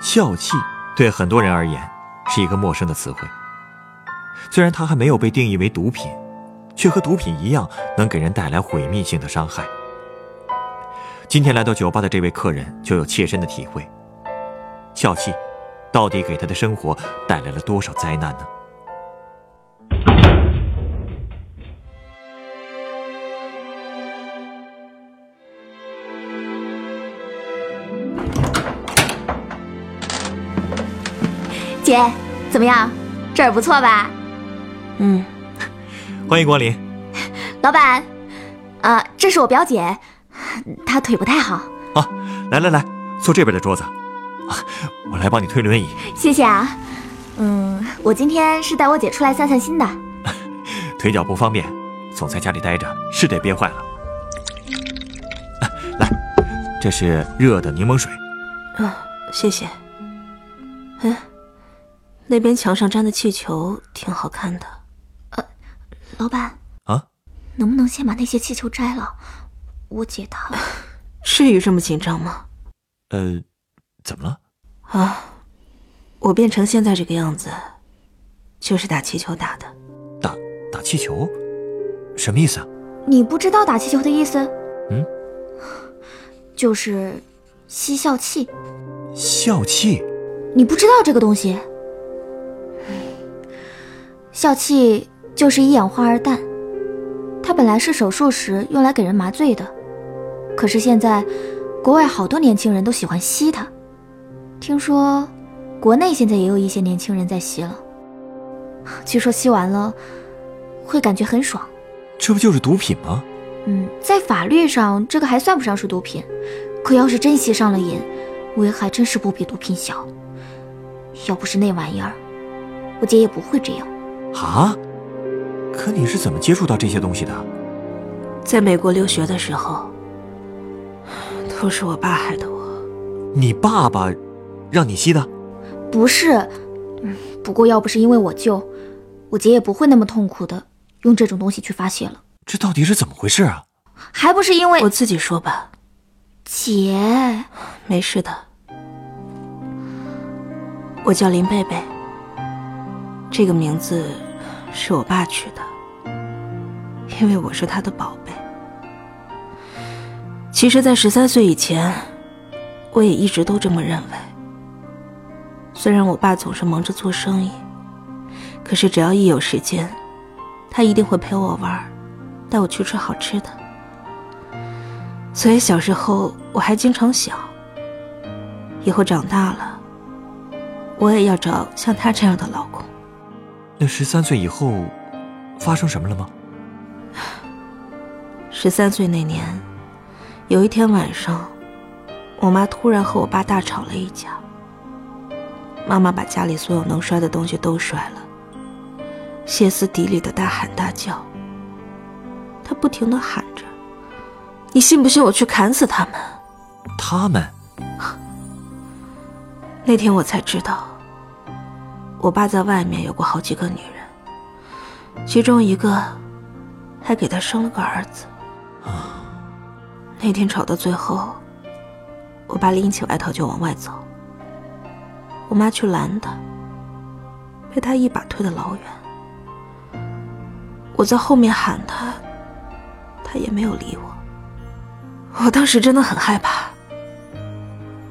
笑气对很多人而言是一个陌生的词汇。虽然它还没有被定义为毒品，却和毒品一样能给人带来毁灭性的伤害。今天来到酒吧的这位客人就有切身的体会。笑气到底给他的生活带来了多少灾难呢？姐，怎么样？这儿不错吧？嗯，欢迎光临。老板，啊，这是我表姐，她腿不太好。啊，来来来，坐这边的桌子。啊，我来帮你推轮椅。谢谢啊。嗯，我今天是带我姐出来散散心的。腿脚不方便，总在家里待着，是得憋坏了。啊，来，这是热的柠檬水。啊，谢谢。嗯。那边墙上粘的气球挺好看的，呃，老板啊，能不能先把那些气球摘了？我姐她至于这么紧张吗？呃，怎么了？啊，我变成现在这个样子，就是打气球打的。打打气球？什么意思啊？你不知道打气球的意思？嗯，就是吸笑气。笑气？你不知道这个东西？笑气就是一氧化二氮，它本来是手术时用来给人麻醉的，可是现在国外好多年轻人都喜欢吸它，听说国内现在也有一些年轻人在吸了，据说吸完了会感觉很爽。这不就是毒品吗？嗯，在法律上这个还算不上是毒品，可要是真吸上了瘾，危害真是不比毒品小。要不是那玩意儿，我姐也不会这样。啊！可你是怎么接触到这些东西的？在美国留学的时候，都是我爸害的我。你爸爸让你吸的？不是，嗯，不过要不是因为我舅，我姐也不会那么痛苦的用这种东西去发泄了。这到底是怎么回事啊？还不是因为我自己说吧，姐，没事的。我叫林贝贝。这个名字是我爸取的，因为我是他的宝贝。其实，在十三岁以前，我也一直都这么认为。虽然我爸总是忙着做生意，可是只要一有时间，他一定会陪我玩，带我去吃好吃的。所以小时候我还经常想，以后长大了，我也要找像他这样的老公。那十三岁以后，发生什么了吗？十三岁那年，有一天晚上，我妈突然和我爸大吵了一架。妈妈把家里所有能摔的东西都摔了，歇斯底里的大喊大叫。她不停的喊着：“你信不信我去砍死他们？”他们。那天我才知道。我爸在外面有过好几个女人，其中一个还给他生了个儿子。那天吵到最后，我爸拎起外套就往外走，我妈去拦他，被他一把推得老远。我在后面喊他，他也没有理我。我当时真的很害怕，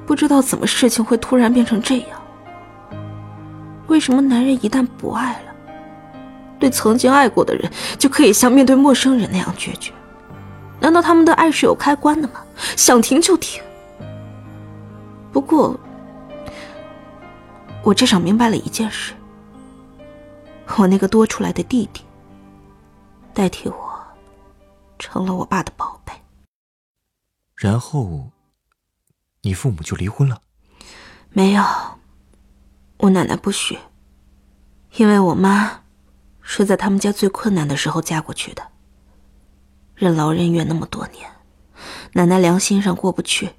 不知道怎么事情会突然变成这样。为什么男人一旦不爱了，对曾经爱过的人就可以像面对陌生人那样决绝？难道他们的爱是有开关的吗？想停就停？不过，我至少明白了一件事：我那个多出来的弟弟，代替我，成了我爸的宝贝。然后，你父母就离婚了？没有。我奶奶不许，因为我妈是在他们家最困难的时候嫁过去的，任劳任怨那么多年，奶奶良心上过不去。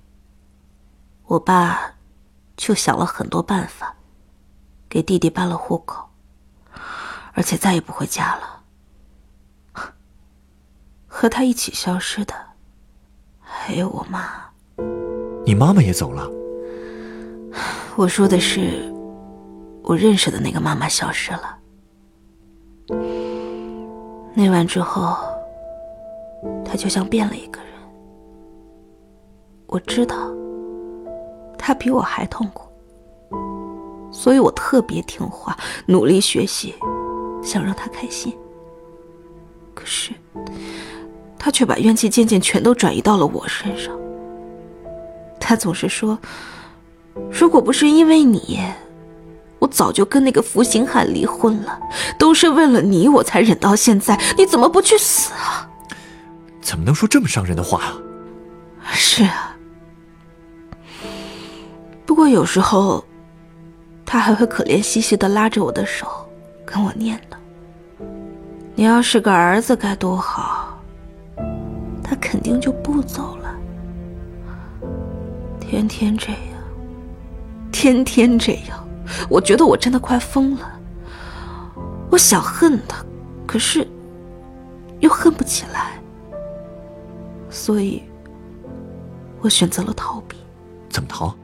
我爸就想了很多办法，给弟弟办了户口，而且再也不回家了。和他一起消失的，还有我妈。你妈妈也走了。我说的是，我认识的那个妈妈消失了。那晚之后，她就像变了一个人。我知道，她比我还痛苦，所以我特别听话，努力学习，想让她开心。可是，她却把怨气渐渐全都转移到了我身上。她总是说。如果不是因为你，我早就跟那个负心汉离婚了。都是为了你，我才忍到现在。你怎么不去死啊？怎么能说这么伤人的话啊？是啊。不过有时候，他还会可怜兮兮的拉着我的手，跟我念叨：“你要是个儿子该多好。”他肯定就不走了。天天这样。天天这样，我觉得我真的快疯了。我想恨他，可是又恨不起来，所以，我选择了逃避。怎么逃？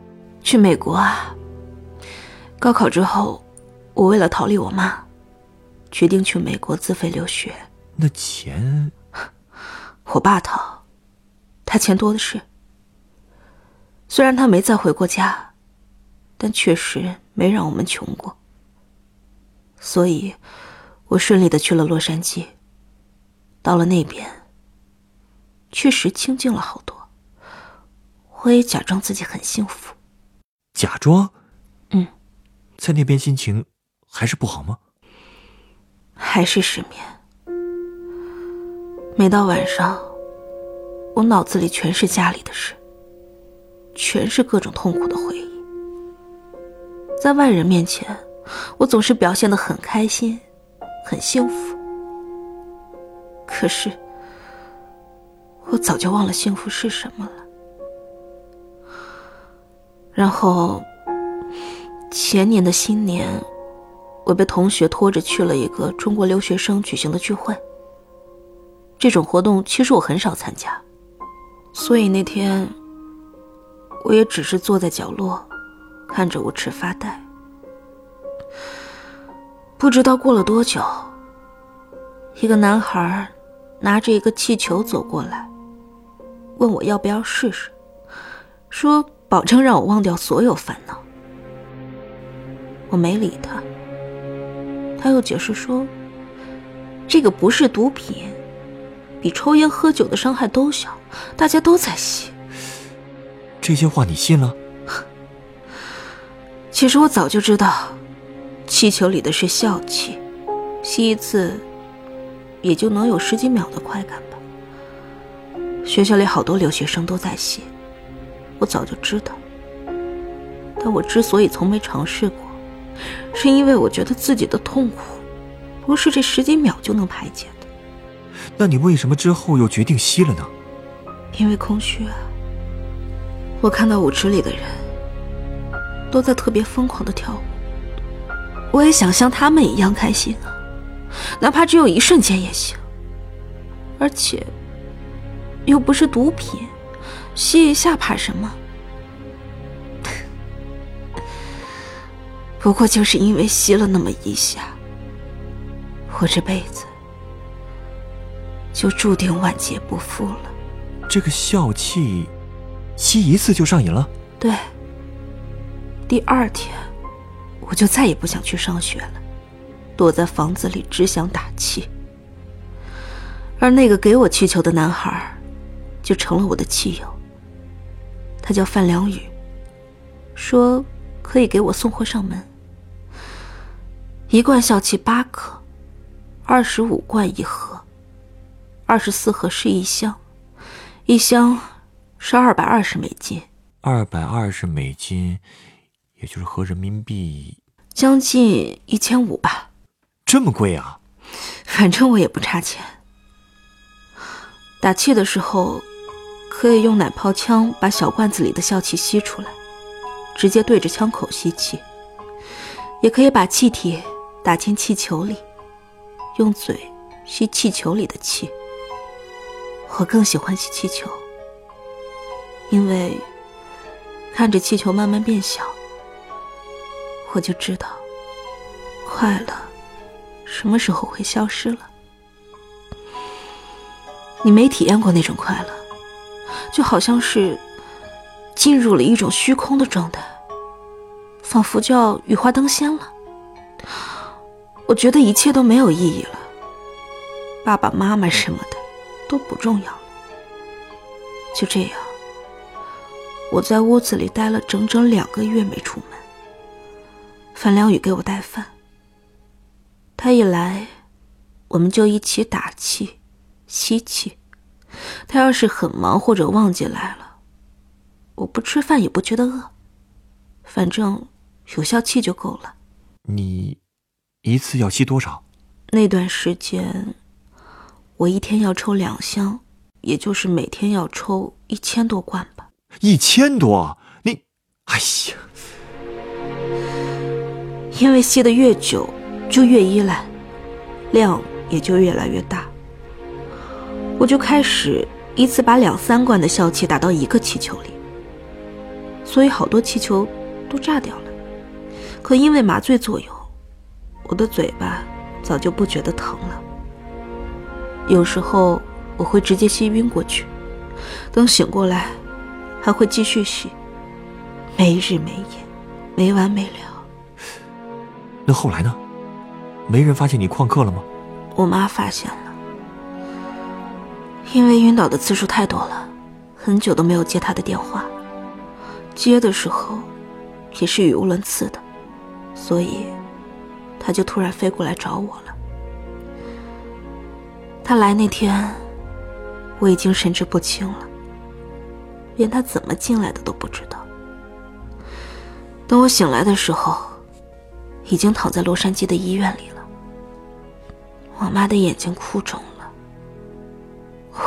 去美国啊！高考之后，我为了逃离我妈，决定去美国自费留学。那钱，我爸掏，他钱多的是。虽然他没再回过家。但确实没让我们穷过，所以，我顺利的去了洛杉矶。到了那边，确实清静了好多。我也假装自己很幸福。假装？嗯，在那边心情还是不好吗？还是失眠。每到晚上，我脑子里全是家里的事，全是各种痛苦的回忆。在外人面前，我总是表现的很开心，很幸福。可是，我早就忘了幸福是什么了。然后，前年的新年，我被同学拖着去了一个中国留学生举行的聚会。这种活动其实我很少参加，所以那天，我也只是坐在角落。看着我吃发呆，不知道过了多久，一个男孩拿着一个气球走过来，问我要不要试试，说保证让我忘掉所有烦恼。我没理他，他又解释说，这个不是毒品，比抽烟喝酒的伤害都小，大家都在吸。这些话你信了？其实我早就知道，气球里的是笑气，吸一次也就能有十几秒的快感吧。学校里好多留学生都在吸，我早就知道。但我之所以从没尝试过，是因为我觉得自己的痛苦不是这十几秒就能排解的。那你为什么之后又决定吸了呢？因为空虚啊。我看到舞池里的人。都在特别疯狂的跳舞，我也想像他们一样开心啊，哪怕只有一瞬间也行。而且，又不是毒品，吸一下怕什么？不过就是因为吸了那么一下，我这辈子就注定万劫不复了。这个笑气，吸一次就上瘾了？对。第二天，我就再也不想去上学了，躲在房子里只想打气。而那个给我气球的男孩，就成了我的气友。他叫范良宇，说可以给我送货上门。一罐笑气八克，二十五罐一盒，二十四盒是一箱，一箱是二百二十美金。二百二十美金。也就是合人民币将近一千五吧。这么贵啊？反正我也不差钱。打气的时候，可以用奶泡枪把小罐子里的笑气吸出来，直接对着枪口吸气；也可以把气体打进气球里，用嘴吸气球里的气。我更喜欢吸气球，因为看着气球慢慢变小，我就知道快乐什么时候会消失了。你没体验过那种快乐，就好像是进入了一种虚空的状态，仿佛就要羽化登仙了。我觉得一切都没有意义了，爸爸妈妈什么的都不重要了。就这样，我在屋子里待了整整两个月没出门。樊良宇给我带饭，他一来，我们就一起打气。吸气，他要是很忙或者忘记来了，我不吃饭也不觉得饿，反正有效气就够了。你一次要吸多少？那段时间，我一天要抽两箱，也就是每天要抽一千多罐吧。一千多？你，哎呀！因为吸的越久，就越依赖，量也就越来越大。我就开始一次把两三罐的笑气打到一个气球里，所以好多气球都炸掉了。可因为麻醉作用，我的嘴巴早就不觉得疼了。有时候我会直接吸晕过去，等醒过来还会继续吸，没日没夜，没完没了。那后来呢？没人发现你旷课了吗？我妈发现了。因为晕倒的次数太多了，很久都没有接他的电话。接的时候，也是语无伦次的，所以他就突然飞过来找我了。他来那天，我已经神志不清了，连他怎么进来的都不知道。等我醒来的时候，已经躺在洛杉矶的医院里了。我妈的眼睛哭肿了。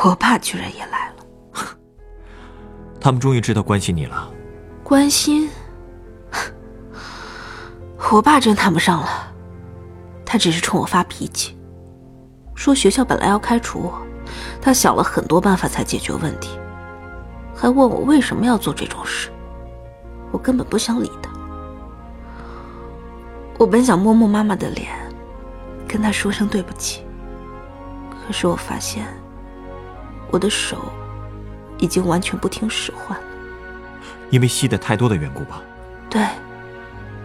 我爸居然也来了，他们终于知道关心你了。关心？我爸真谈不上了，他只是冲我发脾气，说学校本来要开除我，他想了很多办法才解决问题，还问我为什么要做这种事，我根本不想理他。我本想摸摸妈妈的脸，跟她说声对不起，可是我发现。我的手已经完全不听使唤了，因为吸的太多的缘故吧？对，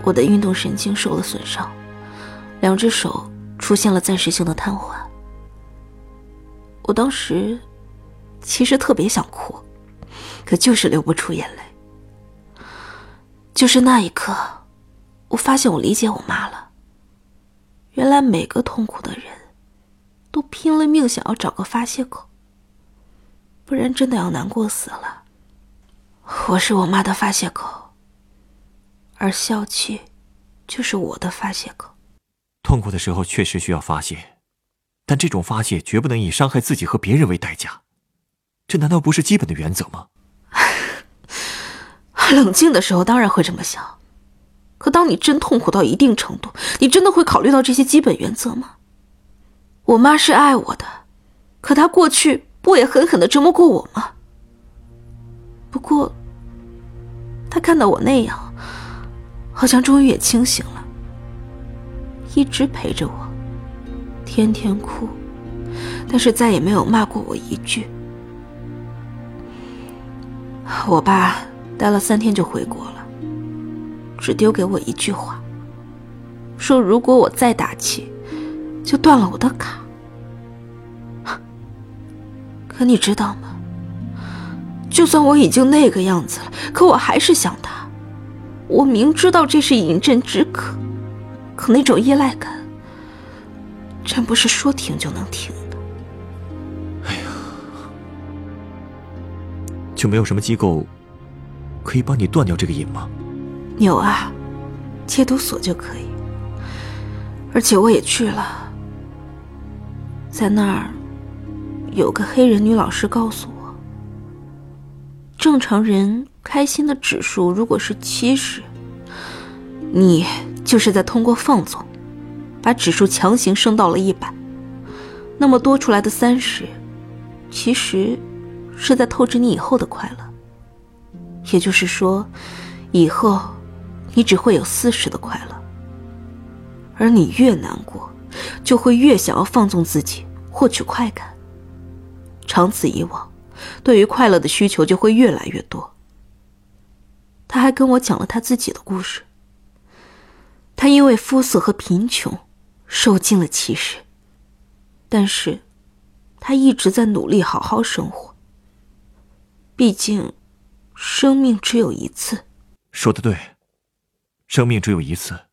我的运动神经受了损伤，两只手出现了暂时性的瘫痪。我当时其实特别想哭，可就是流不出眼泪。就是那一刻，我发现我理解我妈了。原来每个痛苦的人都拼了命想要找个发泄口。不然真的要难过死了。我是我妈的发泄口，而笑气就是我的发泄口。痛苦的时候确实需要发泄，但这种发泄绝不能以伤害自己和别人为代价。这难道不是基本的原则吗？冷静的时候当然会这么想，可当你真痛苦到一定程度，你真的会考虑到这些基本原则吗？我妈是爱我的，可她过去。不也狠狠的折磨过我吗？不过，他看到我那样，好像终于也清醒了，一直陪着我，天天哭，但是再也没有骂过我一句。我爸待了三天就回国了，只丢给我一句话，说如果我再打气，就断了我的卡。可你知道吗？就算我已经那个样子了，可我还是想他。我明知道这是饮鸩止渴，可那种依赖感，真不是说停就能停的。哎呀，就没有什么机构可以帮你断掉这个瘾吗？有啊，戒毒所就可以。而且我也去了，在那儿有个黑人女老师告诉我，正常人开心的指数如果是七十，你就是在通过放纵，把指数强行升到了一百，那么多出来的三十，其实是在透支你以后的快乐。也就是说，以后你只会有四十的快乐。而你越难过，就会越想要放纵自己，获取快感。长此以往，对于快乐的需求就会越来越多。他还跟我讲了他自己的故事。他因为肤色和贫穷，受尽了歧视，但是，他一直在努力好好生活。毕竟，生命只有一次。说的对，生命只有一次。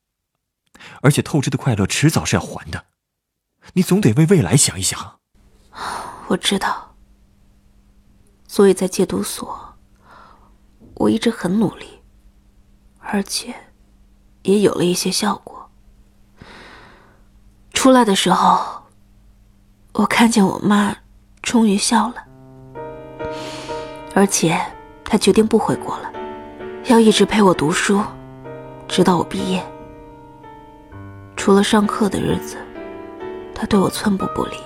而且透支的快乐迟早是要还的，你总得为未来想一想。我知道，所以在戒毒所，我一直很努力，而且也有了一些效果。出来的时候，我看见我妈终于笑了，而且她决定不回国了，要一直陪我读书，直到我毕业。除了上课的日子，他对我寸步不离，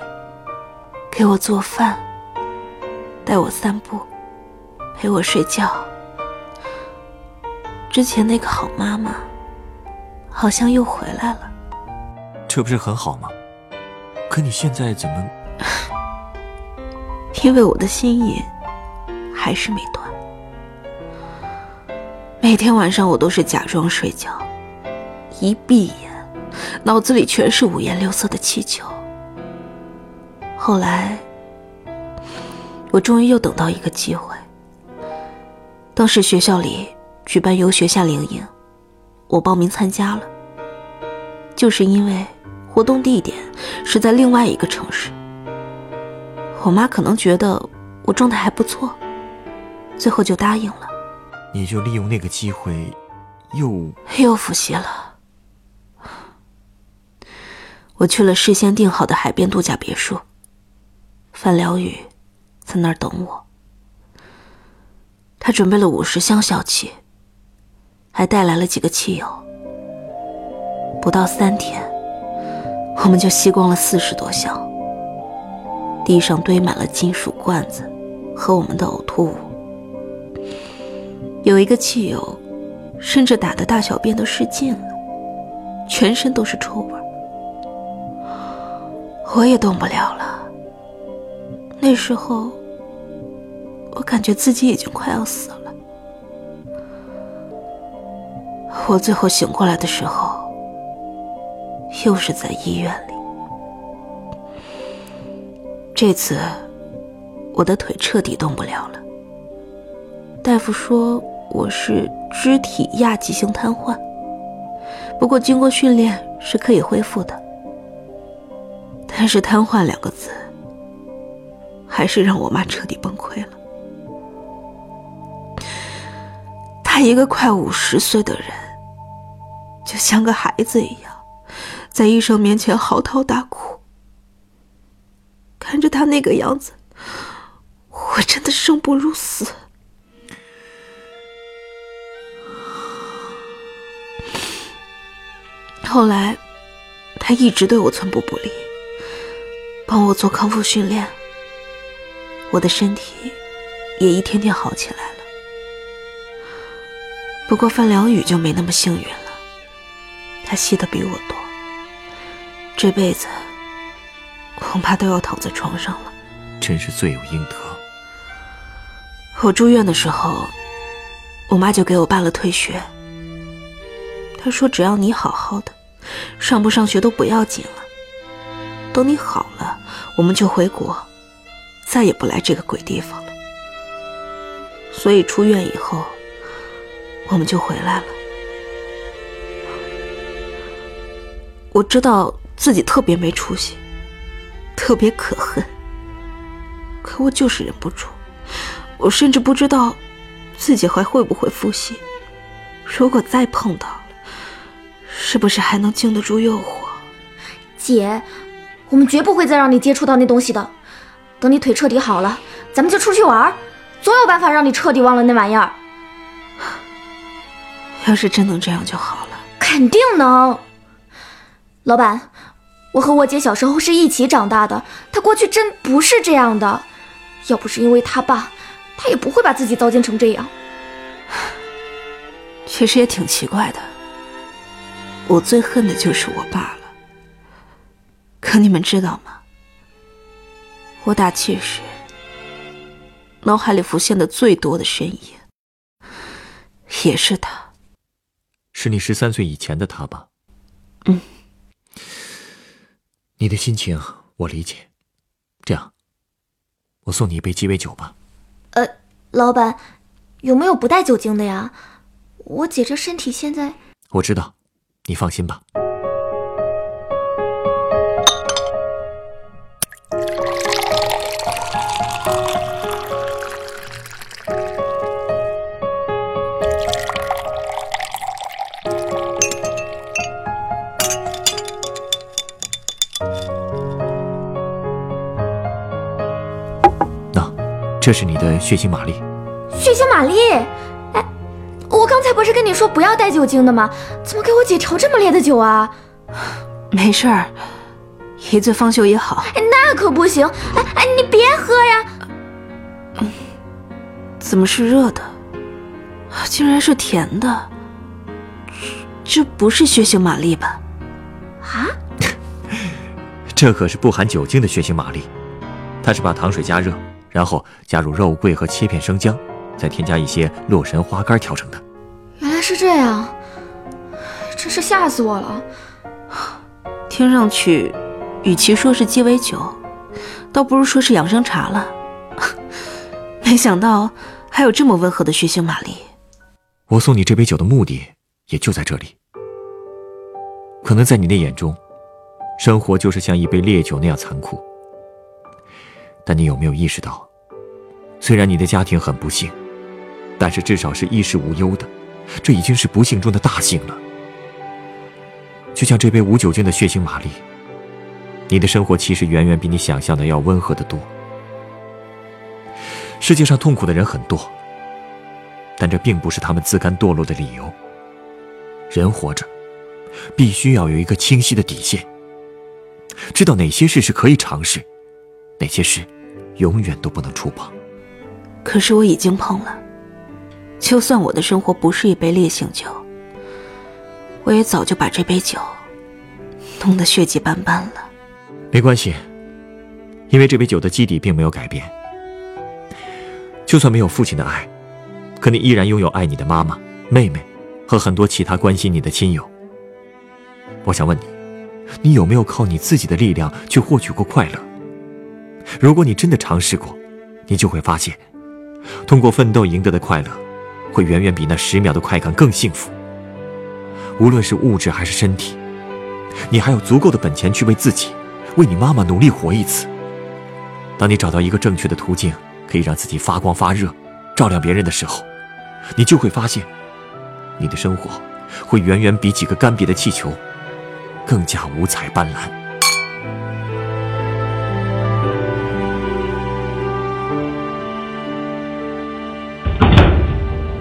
给我做饭，带我散步，陪我睡觉。之前那个好妈妈，好像又回来了。这不是很好吗？可你现在怎么？因为我的心瘾还是没断。每天晚上我都是假装睡觉，一闭眼。脑子里全是五颜六色的气球。后来，我终于又等到一个机会。当时学校里举办游学夏令营，我报名参加了。就是因为活动地点是在另外一个城市，我妈可能觉得我状态还不错，最后就答应了。你就利用那个机会，又又复习了。我去了事先订好的海边度假别墅，范辽宇在那儿等我。他准备了五十箱笑气，还带来了几个汽油。不到三天，我们就吸光了四十多箱。地上堆满了金属罐子和我们的呕吐物，有一个汽油，甚至打的大小便都失禁了，全身都是臭味。我也动不了了。那时候，我感觉自己已经快要死了。我最后醒过来的时候，又是在医院里。这次，我的腿彻底动不了了。大夫说我是肢体亚急性瘫痪，不过经过训练是可以恢复的。但是“瘫痪”两个字，还是让我妈彻底崩溃了。她一个快五十岁的人，就像个孩子一样，在医生面前嚎啕大哭。看着她那个样子，我真的生不如死。后来，他一直对我寸步不离。帮我做康复训练，我的身体也一天天好起来了。不过范良宇就没那么幸运了，他吸的比我多，这辈子恐怕都要躺在床上了。真是罪有应得。我住院的时候，我妈就给我办了退学。她说：“只要你好好的，上不上学都不要紧了。等你好了。”我们就回国，再也不来这个鬼地方了。所以出院以后，我们就回来了。我知道自己特别没出息，特别可恨，可我就是忍不住。我甚至不知道自己还会不会复习。如果再碰到，是不是还能经得住诱惑？姐，我们绝不会再让你接触到那东西的。等你腿彻底好了，咱们就出去玩，总有办法让你彻底忘了那玩意儿。要是真能这样就好了。肯定能。老板，我和我姐小时候是一起长大的，她过去真不是这样的。要不是因为她爸，她也不会把自己糟践成这样。其实也挺奇怪的。我最恨的就是我爸了。可你们知道吗？我打气时，脑海里浮现的最多的身影，也是他。是你十三岁以前的他吧？嗯。你的心情我理解。这样，我送你一杯鸡尾酒吧。呃，老板，有没有不带酒精的呀？我姐这身体现在……我知道，你放心吧。那，这是你的血腥玛丽。血腥玛丽？说不要带酒精的吗？怎么给我姐调这么烈的酒啊？没事儿，一醉方休也好。哎，那可不行！哎哎，你别喝呀！怎么是热的？竟然是甜的？这不是血腥玛丽吧？啊？这可是不含酒精的血腥玛丽，它是把糖水加热，然后加入肉桂和切片生姜，再添加一些洛神花干调成的。是这样，真是吓死我了。听上去，与其说是鸡尾酒，倒不如说是养生茶了。没想到还有这么温和的血腥玛丽。我送你这杯酒的目的也就在这里。可能在你的眼中，生活就是像一杯烈酒那样残酷。但你有没有意识到，虽然你的家庭很不幸，但是至少是衣食无忧的，这已经是不幸中的大幸了。就像这杯无酒精的血腥玛丽，你的生活其实远远比你想象的要温和得多。世界上痛苦的人很多。但这并不是他们自甘堕落的理由。人活着，必须要有一个清晰的底线，知道哪些事是可以尝试，哪些事永远都不能触碰。可是我已经碰了，就算我的生活不是一杯烈性酒，我也早就把这杯酒弄得血迹斑斑了。没关系，因为这杯酒的基底并没有改变。就算没有父亲的爱。可你依然拥有爱你的妈妈、妹妹，和很多其他关心你的亲友。我想问你，你有没有靠你自己的力量去获取过快乐？如果你真的尝试过，你就会发现，通过奋斗赢得的快乐，会远远比那十秒的快感更幸福。无论是物质还是身体，你还有足够的本钱去为自己、为你妈妈努力活一次。当你找到一个正确的途径，可以让自己发光发热，照亮别人的时候。你就会发现，你的生活会远远比几个干瘪的气球更加五彩斑斓。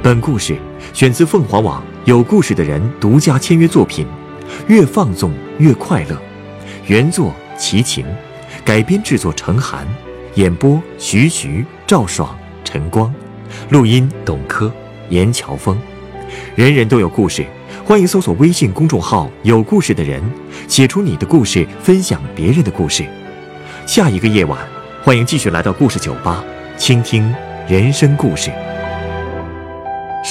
本故事选自凤凰网有故事的人独家签约作品，越放纵越快乐。原作齐秦，改编制作程涵，演播徐徐、赵爽、陈光，录音董珂。严乔峰，人人都有故事，欢迎搜索微信公众号“有故事的人”，写出你的故事，分享别人的故事。下一个夜晚，欢迎继续来到故事酒吧，倾听人生故事。